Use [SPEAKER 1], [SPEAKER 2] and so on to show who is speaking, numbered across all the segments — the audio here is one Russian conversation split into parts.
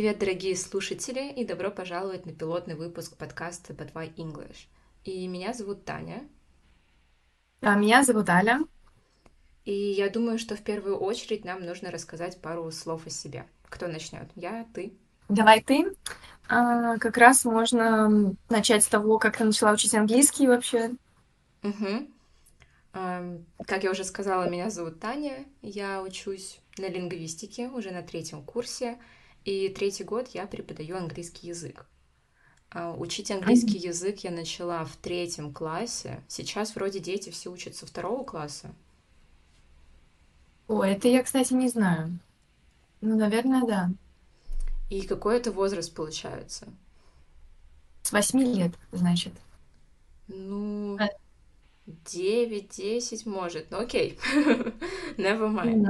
[SPEAKER 1] Привет, дорогие слушатели, и добро пожаловать на пилотный выпуск подкаста Why English. И меня зовут Таня.
[SPEAKER 2] А меня зовут Аля.
[SPEAKER 1] И я думаю, что в первую очередь нам нужно рассказать пару слов о себе. Кто начнет? Я, ты?
[SPEAKER 2] Давай ты. А, как раз можно начать с того, как ты начала учить английский вообще.
[SPEAKER 1] Угу. А, как я уже сказала, меня зовут Таня. Я учусь на лингвистике уже на третьем курсе. И третий год я преподаю английский язык. А, учить английский язык я начала в третьем классе. Сейчас вроде дети все учат со второго класса.
[SPEAKER 2] О, это я, кстати, не знаю. Ну, наверное, да.
[SPEAKER 1] И какой это возраст получается?
[SPEAKER 2] С восьми лет, значит.
[SPEAKER 1] Ну, девять, десять, может. Ну, окей. Never mind.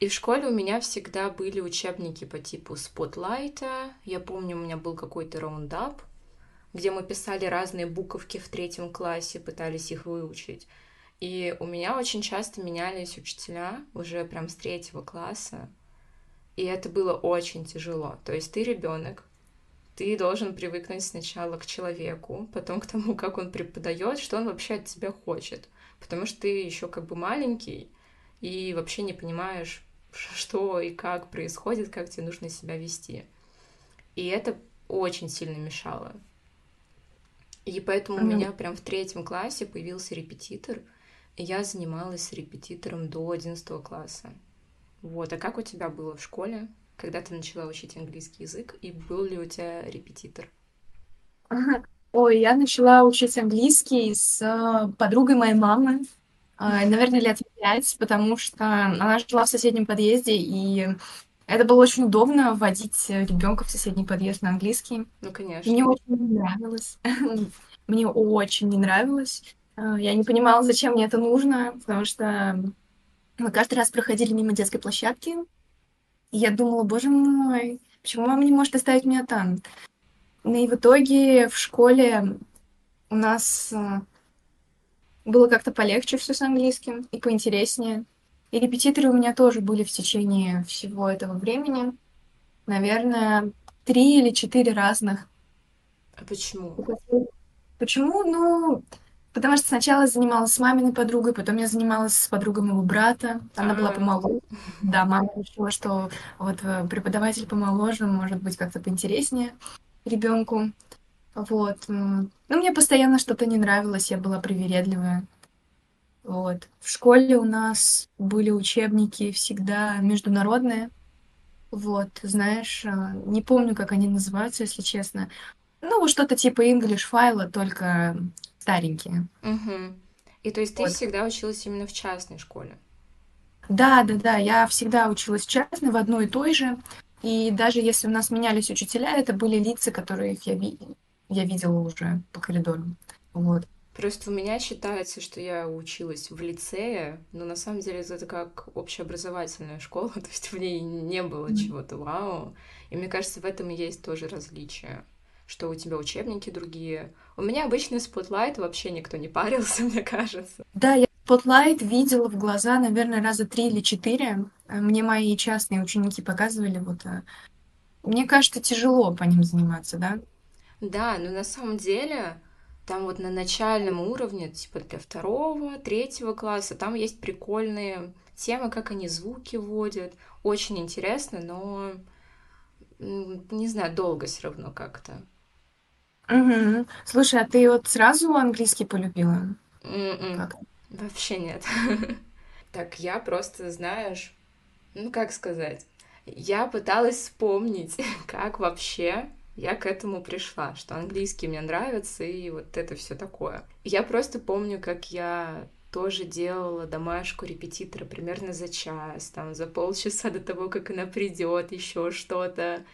[SPEAKER 1] И в школе у меня всегда были учебники по типу спотлайта. Я помню, у меня был какой-то раундап, где мы писали разные буковки в третьем классе, пытались их выучить. И у меня очень часто менялись учителя уже прям с третьего класса. И это было очень тяжело. То есть ты ребенок, ты должен привыкнуть сначала к человеку, потом к тому, как он преподает, что он вообще от тебя хочет. Потому что ты еще как бы маленький и вообще не понимаешь, что и как происходит, как тебе нужно себя вести. И это очень сильно мешало. И поэтому mm-hmm. у меня прям в третьем классе появился репетитор — я занималась с репетитором до 11 класса. Вот, а как у тебя было в школе, когда ты начала учить английский язык, и был ли у тебя репетитор?
[SPEAKER 2] Ой, я начала учить английский с э, подругой моей мамы, а, наверное, лет пять, потому что она жила в соседнем подъезде, и это было очень удобно вводить ребенка в соседний подъезд на английский.
[SPEAKER 1] Ну, конечно.
[SPEAKER 2] Мне очень не нравилось. Мне очень не нравилось. А, я не понимала, зачем мне это нужно, потому что мы каждый раз проходили мимо детской площадки, и я думала, боже мой, почему мама не может оставить меня там? Ну и в итоге в школе у нас а, было как-то полегче все с английским и поинтереснее. И репетиторы у меня тоже были в течение всего этого времени. Наверное, три или четыре разных.
[SPEAKER 1] А почему?
[SPEAKER 2] Почему? Ну, Потому что сначала занималась с маминой подругой, потом я занималась с подругой моего брата. Она была помоложе. Да, мама решила, что вот э, преподаватель помоложе может быть как-то поинтереснее ребенку. Вот. Ну, мне постоянно что-то не нравилось, я была привередливая. Вот. В школе у нас были учебники всегда международные. Вот, знаешь, э, не помню, как они называются, если честно. Ну, что-то типа English файла, только старенькие.
[SPEAKER 1] Угу. И то есть ты вот. всегда училась именно в частной школе?
[SPEAKER 2] Да, да, да. Я всегда училась в частной, в одной и той же. И даже если у нас менялись учителя, это были лица, которых я, ви... я видела уже по коридору. Вот.
[SPEAKER 1] Просто у меня считается, что я училась в лицее, но на самом деле это как общеобразовательная школа, то есть в ней не было чего-то вау. И мне кажется, в этом есть тоже различие что у тебя учебники другие. У меня обычный Spotlight вообще никто не парился, мне кажется.
[SPEAKER 2] Да, я спотлайт видела в глаза, наверное, раза три или четыре. Э, мне мои частные ученики показывали. Вот, э, мне кажется, тяжело по ним заниматься, да?
[SPEAKER 1] Да, но на самом деле там вот на начальном уровне, типа для второго, третьего класса, там есть прикольные темы, как они звуки вводят. Очень интересно, но не знаю, долго все равно как-то.
[SPEAKER 2] Угу. Слушай, а ты вот сразу английский полюбила?
[SPEAKER 1] М-м. Как? Вообще нет. Так, я просто, знаешь, ну как сказать, я пыталась вспомнить, как вообще я к этому пришла, что английский мне нравится и вот это все такое. Я просто помню, как я тоже делала домашку репетитора примерно за час, там за полчаса до того, как она придет, еще что-то.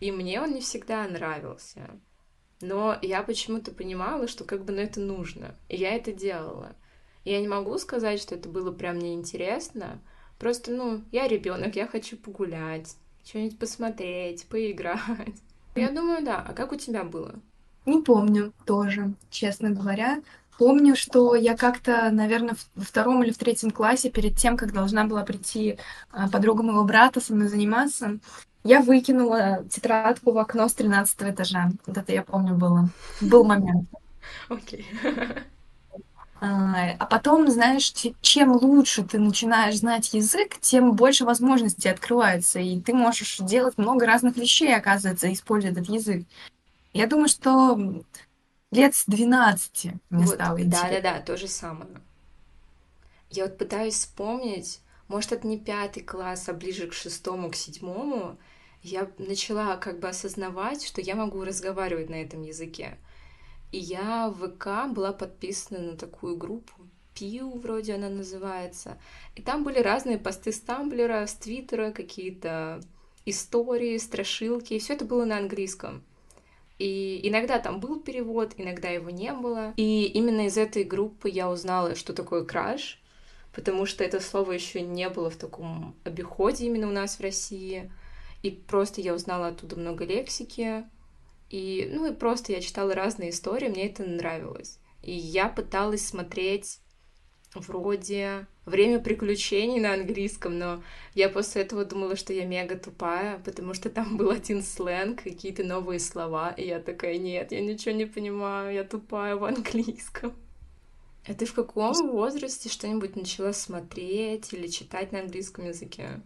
[SPEAKER 1] И мне он не всегда нравился. Но я почему-то понимала, что как бы ну, это нужно. И я это делала. Я не могу сказать, что это было прям неинтересно. Просто, ну, я ребенок, я хочу погулять, что-нибудь посмотреть, поиграть. Я думаю, да. А как у тебя было?
[SPEAKER 2] Не помню тоже, честно говоря. Помню, что я как-то, наверное, во втором или в третьем классе, перед тем, как должна была прийти а, подруга моего брата со мной заниматься, Я выкинула тетрадку в окно с 13 этажа. Вот это я помню было. Был момент.
[SPEAKER 1] Окей.
[SPEAKER 2] А, а потом, знаешь, чем лучше ты начинаешь знать язык, тем больше возможностей открывается, и ты можешь делать много разных вещей, оказывается, используя этот язык. Я думаю, что лет с 12 мне
[SPEAKER 1] вот,
[SPEAKER 2] стало
[SPEAKER 1] интересно. Да-да-да, то же самое. Я вот пытаюсь вспомнить, может, это не пятый класс, а ближе к шестому, к седьмому, я начала как бы осознавать, что я могу разговаривать на этом языке. И я в ВК была подписана на такую группу, Пиу вроде она называется. И там были разные посты с Тамблера, с Твиттера, какие-то истории, страшилки. И все это было на английском. И иногда там был перевод, иногда его не было. И именно из этой группы я узнала, что такое краш, потому что это слово еще не было в таком обиходе именно у нас в России. И просто я узнала оттуда много лексики, и, ну, и просто я читала разные истории, мне это нравилось. И я пыталась смотреть вроде «Время приключений» на английском, но я после этого думала, что я мега тупая, потому что там был один сленг, какие-то новые слова, и я такая «Нет, я ничего не понимаю, я тупая в английском». А ты в каком возрасте что-нибудь начала смотреть или читать на английском языке?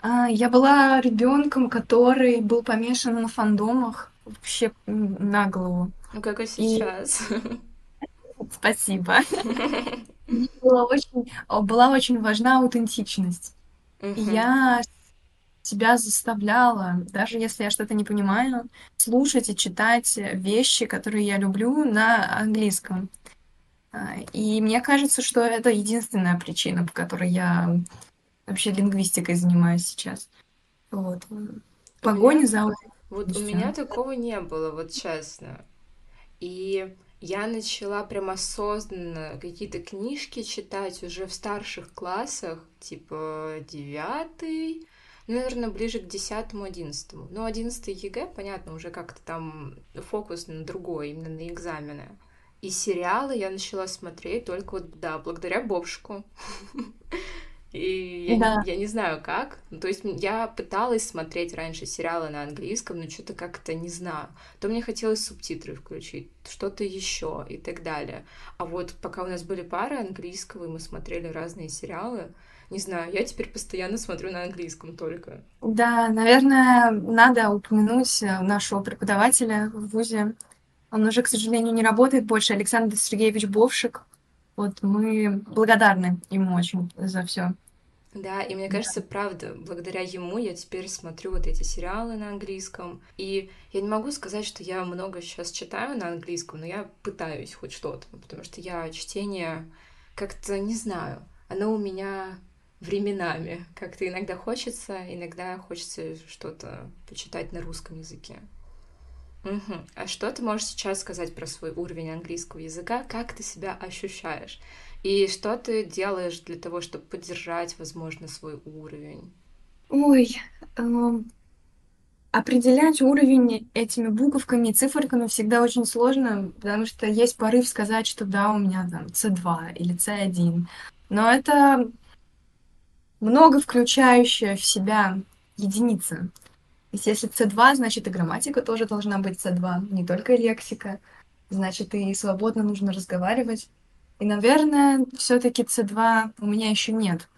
[SPEAKER 2] А, я была ребенком, который был помешан на фандомах вообще на голову.
[SPEAKER 1] Ну, как и сейчас. И...
[SPEAKER 2] Спасибо. была очень, была очень важна аутентичность. Угу. Я себя заставляла, даже если я что-то не понимаю, слушать и читать вещи, которые я люблю на английском. А, и мне кажется, что это единственная причина, по которой я вообще лингвистикой занимаюсь сейчас. Вот. Погоня за
[SPEAKER 1] вот у меня такого не было, вот честно. И я начала прям осознанно какие-то книжки читать уже в старших классах, типа девятый, ну, наверное, ближе к десятому, одиннадцатому. Ну, одиннадцатый ЕГЭ, понятно, уже как-то там фокус на другой, именно на экзамены. И сериалы я начала смотреть только вот, да, благодаря Бобшку. И я, да. не, я не знаю как. Ну, то есть я пыталась смотреть раньше сериалы на английском, но что-то как-то не знаю. То мне хотелось субтитры включить, что-то еще и так далее. А вот пока у нас были пары английского, и мы смотрели разные сериалы, не знаю, я теперь постоянно смотрю на английском только.
[SPEAKER 2] Да, наверное, надо упомянуть нашего преподавателя в ВУЗе. Он уже, к сожалению, не работает больше. Александр Сергеевич Бовшик. Вот мы благодарны ему очень за все.
[SPEAKER 1] Да, и мне кажется, правда, благодаря ему я теперь смотрю вот эти сериалы на английском. И я не могу сказать, что я много сейчас читаю на английском, но я пытаюсь хоть что-то, потому что я чтение как-то не знаю, оно у меня временами. Как-то иногда хочется, иногда хочется что-то почитать на русском языке. Угу. А что ты можешь сейчас сказать про свой уровень английского языка? Как ты себя ощущаешь? И что ты делаешь для того, чтобы поддержать, возможно, свой уровень?
[SPEAKER 2] Ой, э, определять уровень этими буковками и циферками всегда очень сложно, потому что есть порыв сказать, что да, у меня там C2 или C1. Но это много включающая в себя единица. То есть если C2, значит и грамматика тоже должна быть C2, не только лексика. Значит, и свободно нужно разговаривать. И, наверное, все-таки C2 у меня еще нет.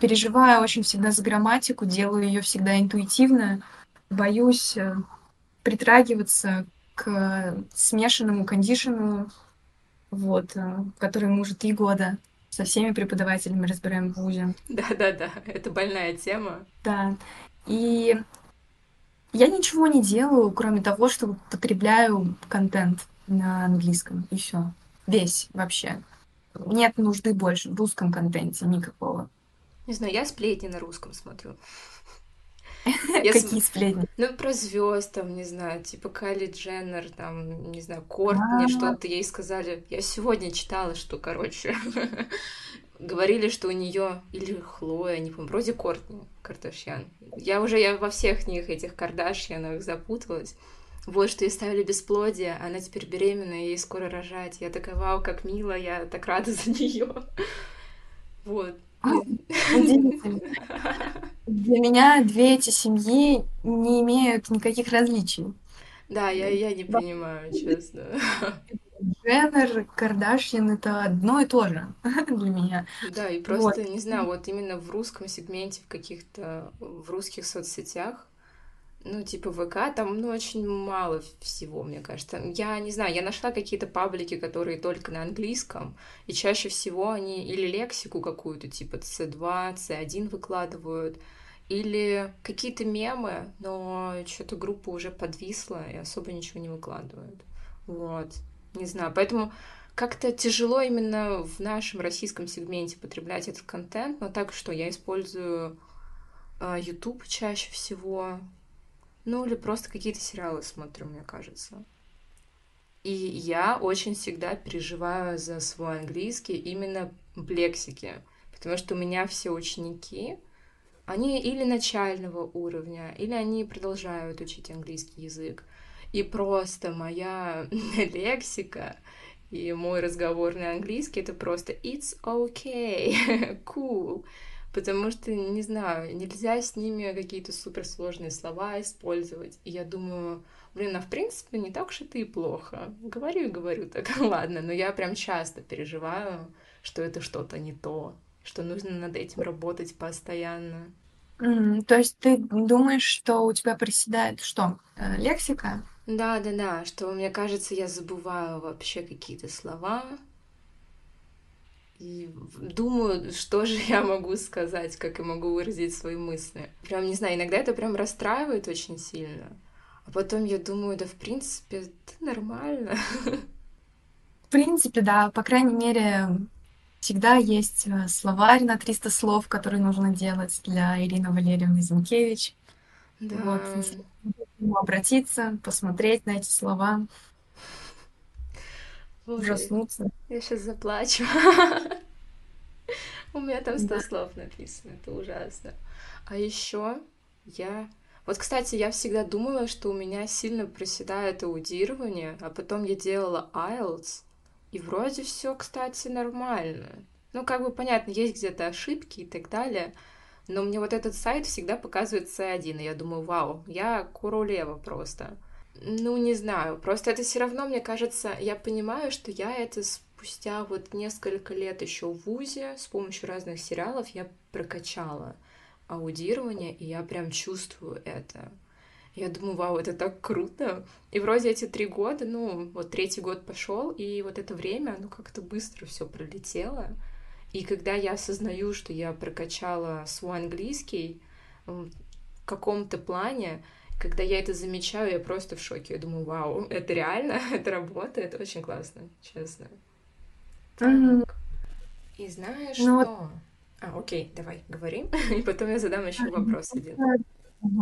[SPEAKER 2] Переживаю очень всегда за грамматику, делаю ее всегда интуитивно, боюсь э, притрагиваться к смешанному кондишену, вот, э, который мы уже три года со всеми преподавателями разбираем в ВУЗе.
[SPEAKER 1] Да-да-да, это больная тема.
[SPEAKER 2] Да. И я ничего не делаю, кроме того, что потребляю контент на английском, и все весь вообще. Нет нужды больше в русском контенте никакого.
[SPEAKER 1] Не знаю, я сплетни на русском смотрю.
[SPEAKER 2] Какие сплетни?
[SPEAKER 1] Ну, про звезд, там, не знаю, типа Кайли Дженнер, там, не знаю, Кортни, что-то ей сказали. Я сегодня читала, что, короче, говорили, что у нее или Хлоя, не помню, вроде Кортни Кардашьян. Я уже я во всех них этих Кардашьянах запуталась. Вот, что ей ставили бесплодие, она теперь беременная, ей скоро рожать. Я такая, вау, как мило, я так рада за нее. Вот.
[SPEAKER 2] Для меня две эти семьи не имеют никаких различий.
[SPEAKER 1] Да, я, я не понимаю, честно.
[SPEAKER 2] Дженнер, Кардашьян- это одно и то же для меня.
[SPEAKER 1] Да, и
[SPEAKER 2] Вот.
[SPEAKER 1] просто, не знаю, вот именно в русском сегменте, в каких-то, в русских соцсетях, ну, типа ВК, там, ну, очень мало всего, мне кажется. Я не знаю, я нашла какие-то паблики, которые только на английском, и чаще всего они или лексику какую-то, типа C2, C1 выкладывают, или какие-то мемы, но что-то группа уже подвисла и особо ничего не выкладывают. Вот. Не знаю, поэтому как-то тяжело именно в нашем российском сегменте потреблять этот контент, но так что я использую а, YouTube чаще всего, ну или просто какие-то сериалы смотрю, мне кажется. И я очень всегда переживаю за свой английский именно в лексике, потому что у меня все ученики, они или начального уровня, или они продолжают учить английский язык. И просто моя лексика и мой разговорный английский это просто it's okay, cool. Потому что, не знаю, нельзя с ними какие-то суперсложные слова использовать. И я думаю, блин, а в принципе не так уж это и плохо. Говорю и говорю так, ладно, но я прям часто переживаю, что это что-то не то, что нужно над этим работать постоянно.
[SPEAKER 2] М, то есть ты думаешь, что у тебя приседает что, э, лексика?
[SPEAKER 1] Да, да, да, что мне кажется, я забываю вообще какие-то слова и думаю, что же я могу сказать, как я могу выразить свои мысли. Прям, не знаю, иногда это прям расстраивает очень сильно. А потом я думаю, да, в принципе, это нормально.
[SPEAKER 2] В принципе, да, по крайней мере, всегда есть, э, словарь на 300 слов, который нужно делать для Ирины Валерьевны Зинкевич. Вот,
[SPEAKER 1] Да,
[SPEAKER 2] нему обратиться, посмотреть на эти слова, ужаснуться.
[SPEAKER 1] я сейчас заплачу. У меня там сто
[SPEAKER 2] Да.
[SPEAKER 1] слов написано, это ужасно. А еще я... Вот, кстати, я всегда думала, что у меня сильно проседает аудирование, а потом я делала IELTS, и вроде все, кстати, нормально. Ну, как бы понятно, есть где-то ошибки и так далее, но мне вот этот сайт всегда показывает C1, и я думаю, вау, я королева просто. Ну, не знаю, просто это все равно, мне кажется, я понимаю, что я это спустя вот несколько лет еще в ВУЗе с помощью разных сериалов я прокачала аудирование, и я прям чувствую это. Я думаю, вау, это так круто. И вроде эти три года, ну, вот третий год пошел, и вот это время, ну, как-то быстро все пролетело. И когда я осознаю, что я прокачала свой английский в каком-то плане, когда я это замечаю, я просто в шоке. Я думаю, вау, это реально, это работает, очень классно, честно. Так, и знаешь
[SPEAKER 2] Ну вот,
[SPEAKER 1] что? А, окей, давай, говори, и потом я задам еще вопрос один.
[SPEAKER 2] э,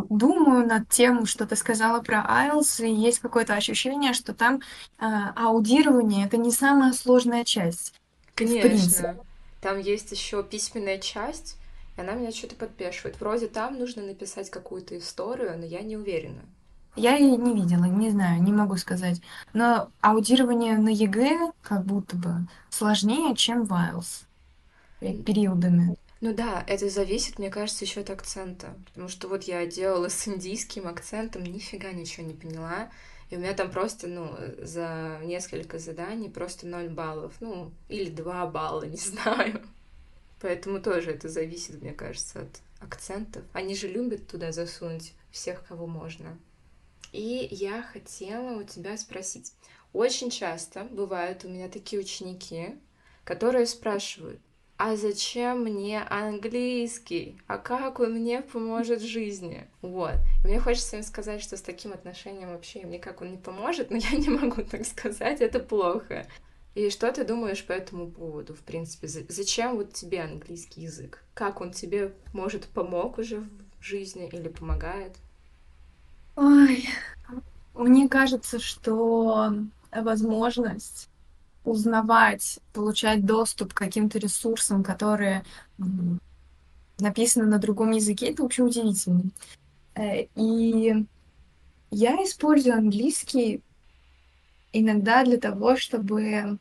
[SPEAKER 2] думаю над тем, что ты сказала про IELTS, и есть какое-то ощущение, что там, а, аудирование- это не самая сложная часть.
[SPEAKER 1] Конечно, там есть еще письменная часть, и она меня что-то подбешивает. Вроде там нужно написать какую-то историю, но я не уверена.
[SPEAKER 2] Я её не видела, не знаю, не могу сказать. Но аудирование на ЕГЭ как будто бы сложнее, чем в периодами.
[SPEAKER 1] Ну да, это зависит, мне кажется, еще от акцента. Потому что вот я делала с индийским акцентом, нифига ничего не поняла. И у меня там просто, ну, за несколько заданий просто ноль баллов. Ну, или 2 балла, не знаю. Поэтому тоже это зависит, мне кажется, от акцентов. Они же любят туда засунуть всех, кого можно. И я хотела у тебя спросить. Очень часто бывают у меня такие ученики, которые спрашивают, а зачем мне английский? А как он мне поможет в жизни? Вот. И мне хочется им сказать, что с таким отношением вообще им никак он не поможет, но я не могу так сказать, это плохо. И что ты думаешь по этому поводу, в принципе? За- Зачем вот тебе английский язык? Как он тебе, может, помог уже в жизни или помогает?
[SPEAKER 2] Ой, мне кажется, что возможность узнавать, получать доступ к каким-то ресурсам, которые, написаны на другом языке, это вообще удивительно. Э, и я использую английский иногда для того, чтобы,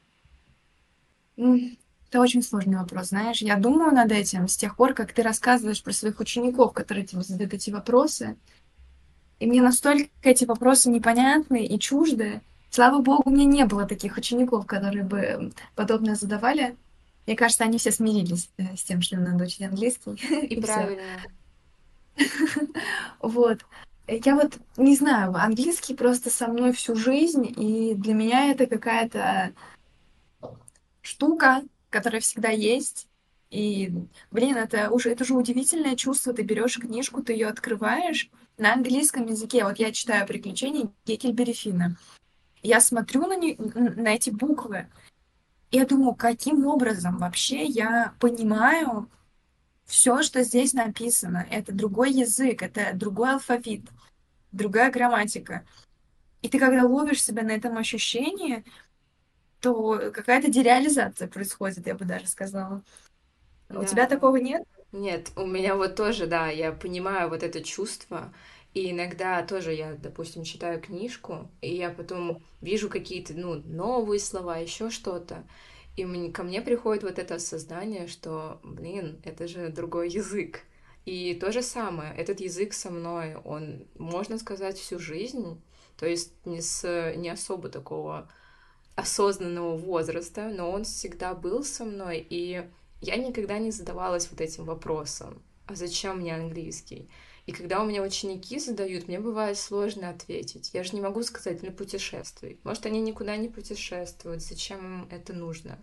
[SPEAKER 2] Это очень сложный вопрос, знаешь. Я думаю над этим с тех пор, как ты рассказываешь про своих учеников, которые тебе задают эти вопросы. И мне настолько эти вопросы непонятны и чужды. Слава богу, у меня не было таких учеников, которые бы подобное задавали. Мне кажется, они все смирились э, с тем, что им надо учить английский.
[SPEAKER 1] И, и правильно.
[SPEAKER 2] Вот. Я вот не знаю, английский просто со мной всю жизнь, и для меня это какая-то штука, которая всегда есть. И, блин, это уже, это же удивительное чувство. Ты берешь книжку, ты ее открываешь на английском языке. Вот я читаю «Приключения Геккельбери Финна». Я смотрю на, не, на эти буквы, и я думаю, каким образом вообще я понимаю все, что здесь написано. Это другой язык, это другой алфавит, другая грамматика. И ты когда ловишь себя на этом ощущении, то какая-то дереализация происходит, я бы даже сказала. Да. У тебя такого нет?
[SPEAKER 1] Нет, у меня вот тоже, да, я понимаю вот это чувство, и иногда тоже я, допустим, читаю книжку, и я потом вижу какие-то, ну, новые слова, еще что-то, и мне, ко мне приходит вот это осознание, что, блин, это же другой язык. И то же самое, этот язык со мной, он, можно сказать, всю жизнь, то есть не с не особо такого осознанного возраста, но он всегда был со мной, и я никогда не задавалась вот этим вопросом, а зачем мне английский? И когда у меня ученики задают, мне бывает сложно ответить. Я же не могу сказать, ну путешествуй. Может, они никуда не путешествуют, зачем им это нужно?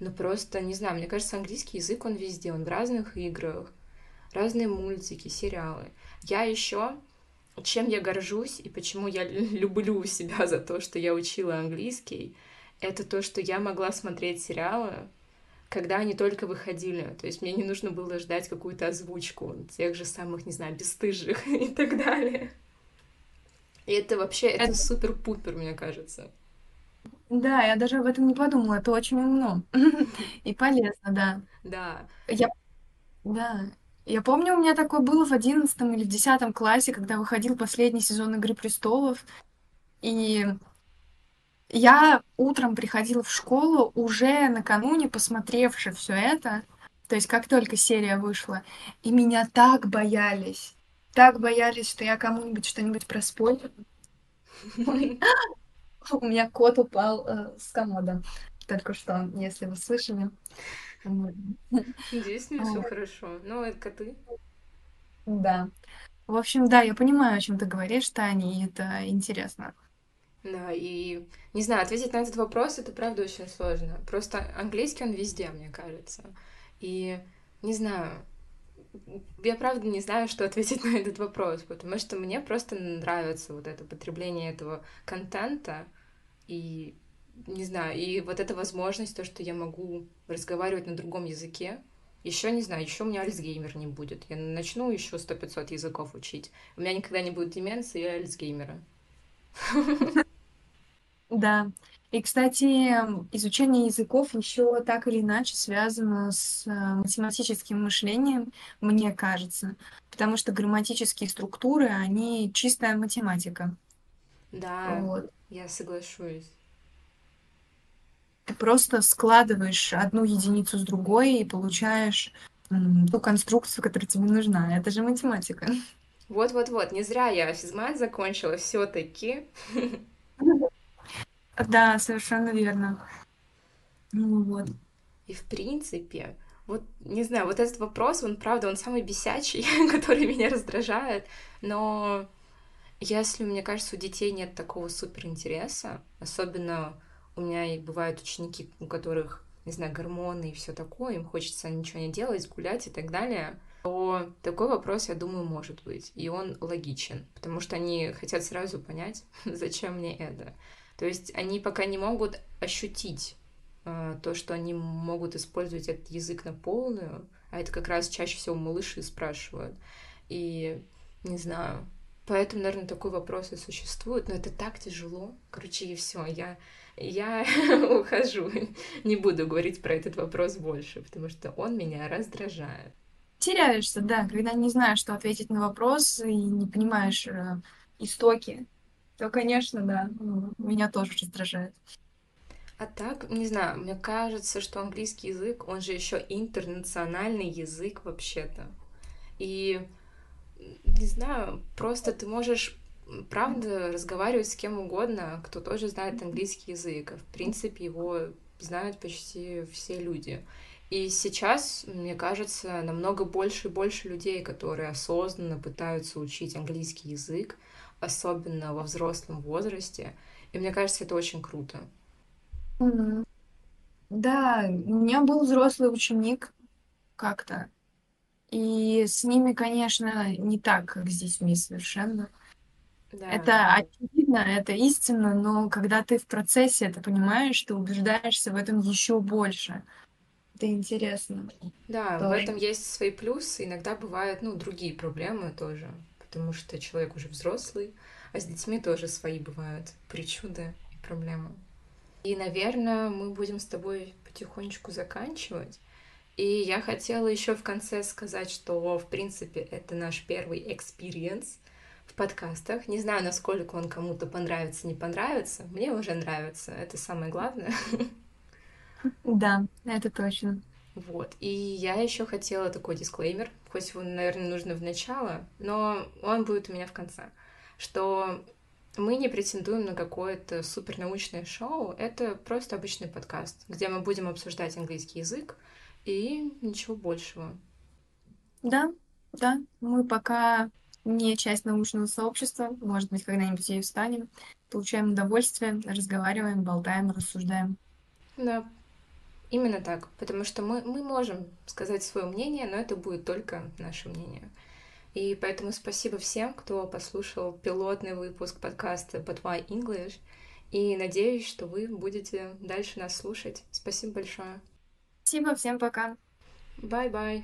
[SPEAKER 1] Но просто, не знаю, мне кажется, английский язык, он везде, он в разных играх, разные мультики, сериалы. Я еще чем я горжусь и почему я люблю себя за то, что я учила английский, это то, что я могла смотреть сериалы, когда они только выходили. То есть мне не нужно было ждать какую-то озвучку тех же самых, не знаю, бесстыжих и так далее. И это вообще, это, это... супер-пупер, мне кажется.
[SPEAKER 2] Да, я даже об этом не подумала, это очень умно и полезно, да.
[SPEAKER 1] Да.
[SPEAKER 2] Я... Да, я помню, у меня такое было в одиннадцатом или десятом классе, когда выходил последний сезон «Игры престолов», и я утром приходила в школу, уже накануне посмотревши все это, то есть как только серия вышла, и меня так боялись, так боялись, что я кому-нибудь что-нибудь проспорю. У меня кот упал э, с комода только что, если вы слышали.
[SPEAKER 1] Здесь не все хорошо. Ну, это коты.
[SPEAKER 2] Да. В общем, да, я понимаю, о чем ты говоришь, Таня, и это интересно.
[SPEAKER 1] Да, и не знаю, ответить на этот вопрос это правда очень сложно. Просто английский он везде, мне кажется. И не знаю, я правда не знаю, что ответить на этот вопрос, потому что мне просто нравится вот это потребление этого контента, и не знаю, и вот эта возможность, то, что я могу разговаривать на другом языке, еще не знаю, еще у меня альцгеймер не будет. Я начну еще сто пятьсот языков учить. У меня никогда не будет деменции и альцгеймера.
[SPEAKER 2] Да. И, кстати, изучение языков еще так или иначе связано с э, математическим мышлением, мне кажется, потому что грамматические структуры, они чистая математика.
[SPEAKER 1] Да, вот. я соглашусь.
[SPEAKER 2] Ты просто складываешь одну единицу с другой и получаешь ту конструкцию, которая тебе нужна. Это же математика.
[SPEAKER 1] Вот-вот-вот, не зря я физмат закончила все-таки.
[SPEAKER 2] Да, совершенно верно. Ну вот.
[SPEAKER 1] И в принципе, вот, не знаю, вот этот вопрос, он, правда, он самый бесячий, который меня раздражает, но если, мне кажется, у детей нет такого супер интереса, особенно у меня и бывают ученики, у которых, не знаю, гормоны и все такое, им хочется ничего не делать, гулять и так далее, то такой вопрос, я думаю, может быть. И он логичен, потому что они хотят сразу понять, зачем мне это. То есть они пока не могут ощутить э, то, что они могут использовать этот язык на полную, а это как раз чаще всего малыши спрашивают. И не знаю. Поэтому, наверное, такой вопрос и существует, но это так тяжело. Короче, и все. Я я ухожу. Не буду говорить про этот вопрос больше, потому что он меня раздражает.
[SPEAKER 2] Теряешься, да, когда не знаешь, что ответить на вопрос и не понимаешь э, истоки, то, конечно, да, меня тоже раздражает.
[SPEAKER 1] А так, не знаю, мне кажется, что английский язык, он же еще интернациональный язык вообще-то. И, не знаю, просто ты можешь, правда, разговаривать с кем угодно, кто тоже знает английский язык. В принципе, его знают почти все люди. И сейчас, мне кажется, намного больше и больше людей, которые осознанно пытаются учить английский язык, особенно во взрослом возрасте. И мне кажется, это очень круто.
[SPEAKER 2] Да, у меня был взрослый ученик как-то. И с ними, конечно, не так, как с детьми совершенно.
[SPEAKER 1] Да.
[SPEAKER 2] Это очевидно, это истинно, но когда ты в процессе это понимаешь, ты убеждаешься в этом еще больше. Это интересно.
[SPEAKER 1] Да, в
[SPEAKER 2] Тоже.
[SPEAKER 1] этом есть свои плюсы. Иногда бывают, ну, другие проблемы тоже, потому что человек уже взрослый, а с детьми тоже свои бывают причуды и проблемы. И, наверное, мы будем с тобой потихонечку заканчивать. И я хотела еще в конце сказать, что, в принципе, это наш первый experience в подкастах. Не знаю, насколько он кому-то понравится, не понравится. Мне уже нравится, это самое главное.
[SPEAKER 2] Да, это точно.
[SPEAKER 1] Вот. И я еще хотела такой дисклеймер, хоть его, наверное, нужно в начало, но он будет у меня в конце, что мы не претендуем на какое-то супернаучное шоу, это просто обычный подкаст, где мы будем обсуждать английский язык и ничего большего.
[SPEAKER 2] Да, да, мы пока не часть научного сообщества, может быть, когда-нибудь ею станем, получаем удовольствие, разговариваем, болтаем, рассуждаем.
[SPEAKER 1] Да, именно так, потому что мы, мы можем сказать свое мнение, но это будет только наше мнение. И поэтому спасибо всем, кто послушал пилотный выпуск подкаста But Why English. И надеюсь, что вы будете дальше нас слушать. Спасибо большое.
[SPEAKER 2] Спасибо, всем пока.
[SPEAKER 1] Bye-bye.